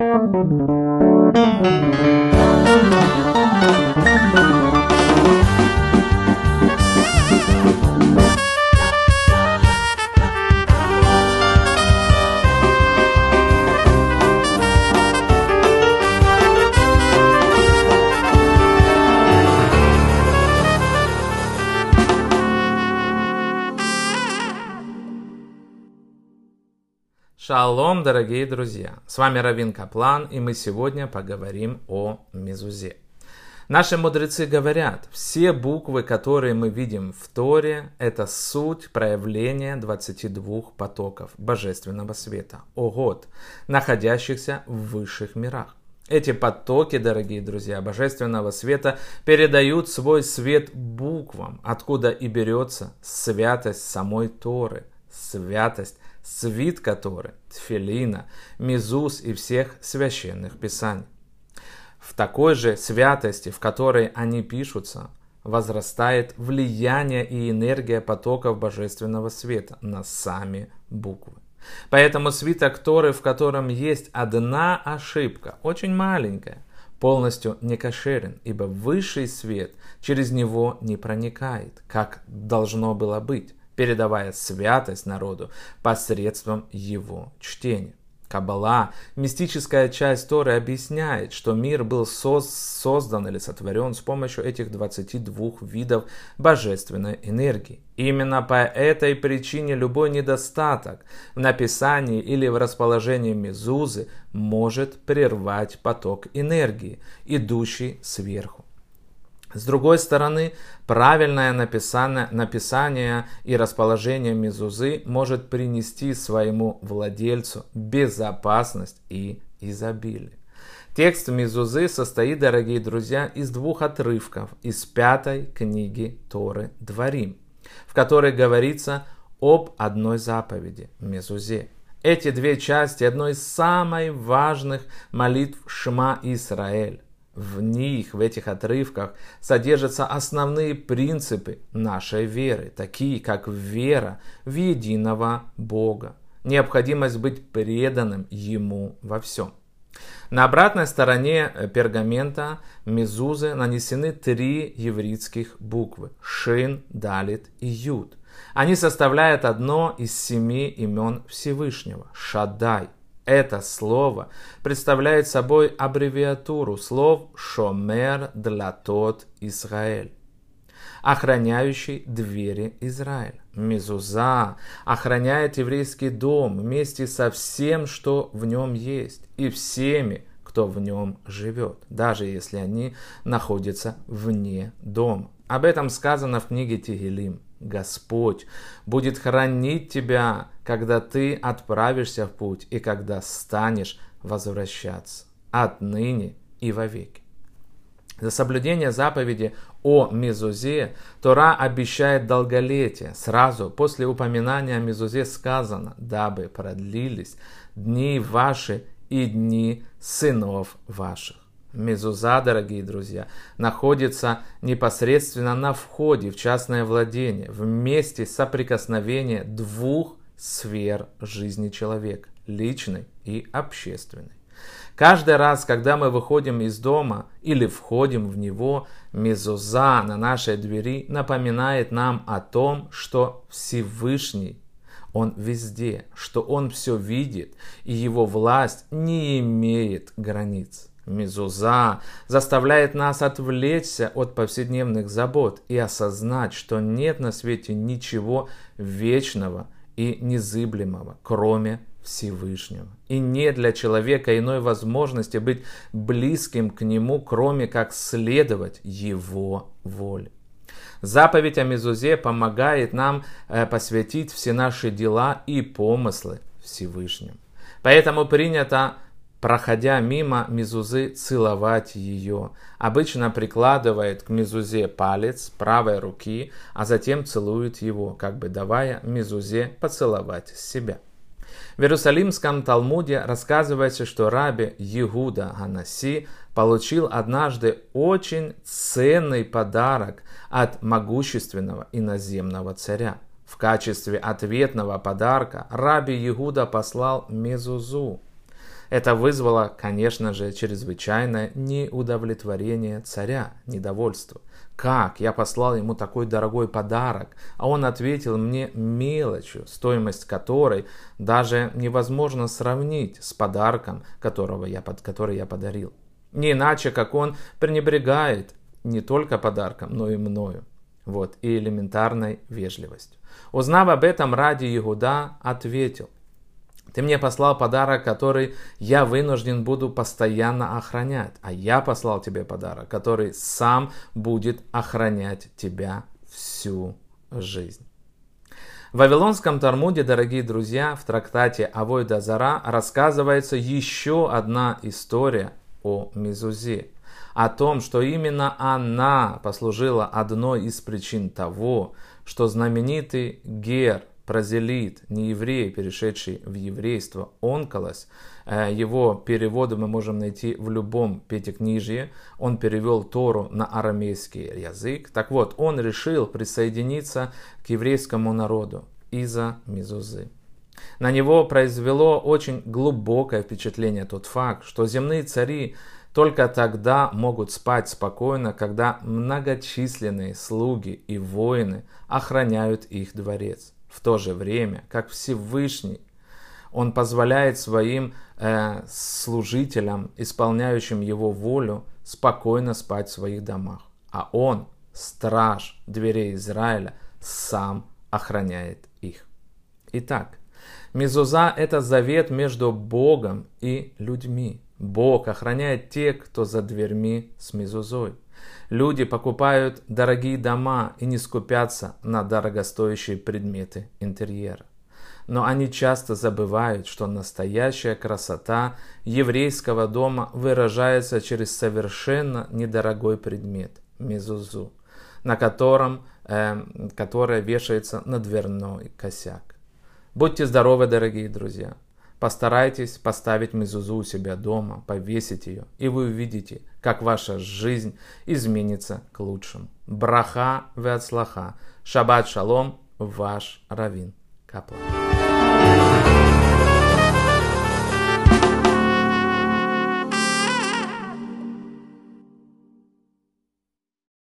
Thank you. Шалом, дорогие друзья! С вами Равин Каплан, и мы сегодня поговорим о Мезузе. Наши мудрецы говорят, все буквы, которые мы видим в Торе, это суть проявления 22 потоков божественного света, огод, находящихся в высших мирах. Эти потоки, дорогие друзья, божественного света передают свой свет буквам, откуда и берется святость самой Торы, святость свит которой Тфилина, Мизус и всех священных писаний. В такой же святости, в которой они пишутся, возрастает влияние и энергия потоков божественного света на сами буквы. Поэтому свиток Торы, в котором есть одна ошибка, очень маленькая, полностью не кошерен, ибо высший свет через него не проникает, как должно было быть передавая святость народу посредством его чтения. Каббала, мистическая часть Торы, объясняет, что мир был создан или сотворен с помощью этих 22 видов божественной энергии. Именно по этой причине любой недостаток в написании или в расположении мезузы может прервать поток энергии, идущий сверху. С другой стороны, правильное написание, написание и расположение мезузы может принести своему владельцу безопасность и изобилие. Текст Мезузы состоит, дорогие друзья, из двух отрывков из пятой книги Торы Дворим, в которой говорится об одной заповеди – Мезузе. Эти две части – одной из самых важных молитв Шма Исраэль в них, в этих отрывках, содержатся основные принципы нашей веры, такие как вера в единого Бога, необходимость быть преданным Ему во всем. На обратной стороне пергамента мезузы нанесены три еврейских буквы – Шин, Далит и Юд. Они составляют одно из семи имен Всевышнего – Шадай – это слово представляет собой аббревиатуру слов «Шомер для тот Израиль», охраняющий двери Израиля. Мезуза охраняет еврейский дом вместе со всем, что в нем есть, и всеми, кто в нем живет, даже если они находятся вне дома. Об этом сказано в книге Тигелим. Господь будет хранить тебя, когда ты отправишься в путь и когда станешь возвращаться отныне и вовеки. За соблюдение заповеди о Мезузе Тора обещает долголетие. Сразу после упоминания о Мезузе сказано, дабы продлились дни ваши и дни сынов ваших. Мезуза, дорогие друзья, находится непосредственно на входе в частное владение, в месте соприкосновения двух сфер жизни человека, личной и общественной. Каждый раз, когда мы выходим из дома или входим в него, мезуза на нашей двери напоминает нам о том, что Всевышний, Он везде, что Он все видит, и Его власть не имеет границ. Мезуза заставляет нас отвлечься от повседневных забот и осознать, что нет на свете ничего вечного и незыблемого, кроме Всевышнего. И нет для человека иной возможности быть близким к Нему, кроме как следовать Его воле. Заповедь о Мезузе помогает нам э, посвятить все наши дела и помыслы Всевышнему. Поэтому принято проходя мимо мезузы, целовать ее. Обычно прикладывает к мезузе палец правой руки, а затем целует его, как бы давая мезузе поцеловать себя. В Иерусалимском Талмуде рассказывается, что раби Егуда Ганаси получил однажды очень ценный подарок от могущественного иноземного царя. В качестве ответного подарка раби Егуда послал мезузу. Это вызвало, конечно же, чрезвычайное неудовлетворение царя, недовольство. Как? Я послал ему такой дорогой подарок, а он ответил мне мелочью, стоимость которой даже невозможно сравнить с подарком, которого я, под, который я подарил. Не иначе, как он пренебрегает не только подарком, но и мною. Вот, и элементарной вежливостью. Узнав об этом, ради Иуда ответил, ты мне послал подарок, который я вынужден буду постоянно охранять, а я послал тебе подарок, который сам будет охранять тебя всю жизнь. В Вавилонском Талмуде, дорогие друзья, в трактате Авой Дазара рассказывается еще одна история о Мизузе, о том, что именно она послужила одной из причин того, что знаменитый Гер, прозелит, не еврей, перешедший в еврейство, онколос, э, его переводы мы можем найти в любом пятикнижье. Он перевел Тору на арамейский язык. Так вот, он решил присоединиться к еврейскому народу из-за Мизузы. На него произвело очень глубокое впечатление тот факт, что земные цари только тогда могут спать спокойно, когда многочисленные слуги и воины охраняют их дворец. В то же время, как Всевышний, он позволяет своим э, служителям, исполняющим его волю, спокойно спать в своих домах. А он, страж дверей Израиля, сам охраняет их. Итак, Мезуза – это завет между Богом и людьми. Бог охраняет тех, кто за дверьми с мезузой. Люди покупают дорогие дома и не скупятся на дорогостоящие предметы интерьера. Но они часто забывают, что настоящая красота еврейского дома выражается через совершенно недорогой предмет – мезузу, на котором, э, которая вешается на дверной косяк. Будьте здоровы, дорогие друзья! Постарайтесь поставить мезузу у себя дома, повесить ее, и вы увидите, как ваша жизнь изменится к лучшему. Браха веацлаха. Шаббат шалом, ваш Равин Каплан.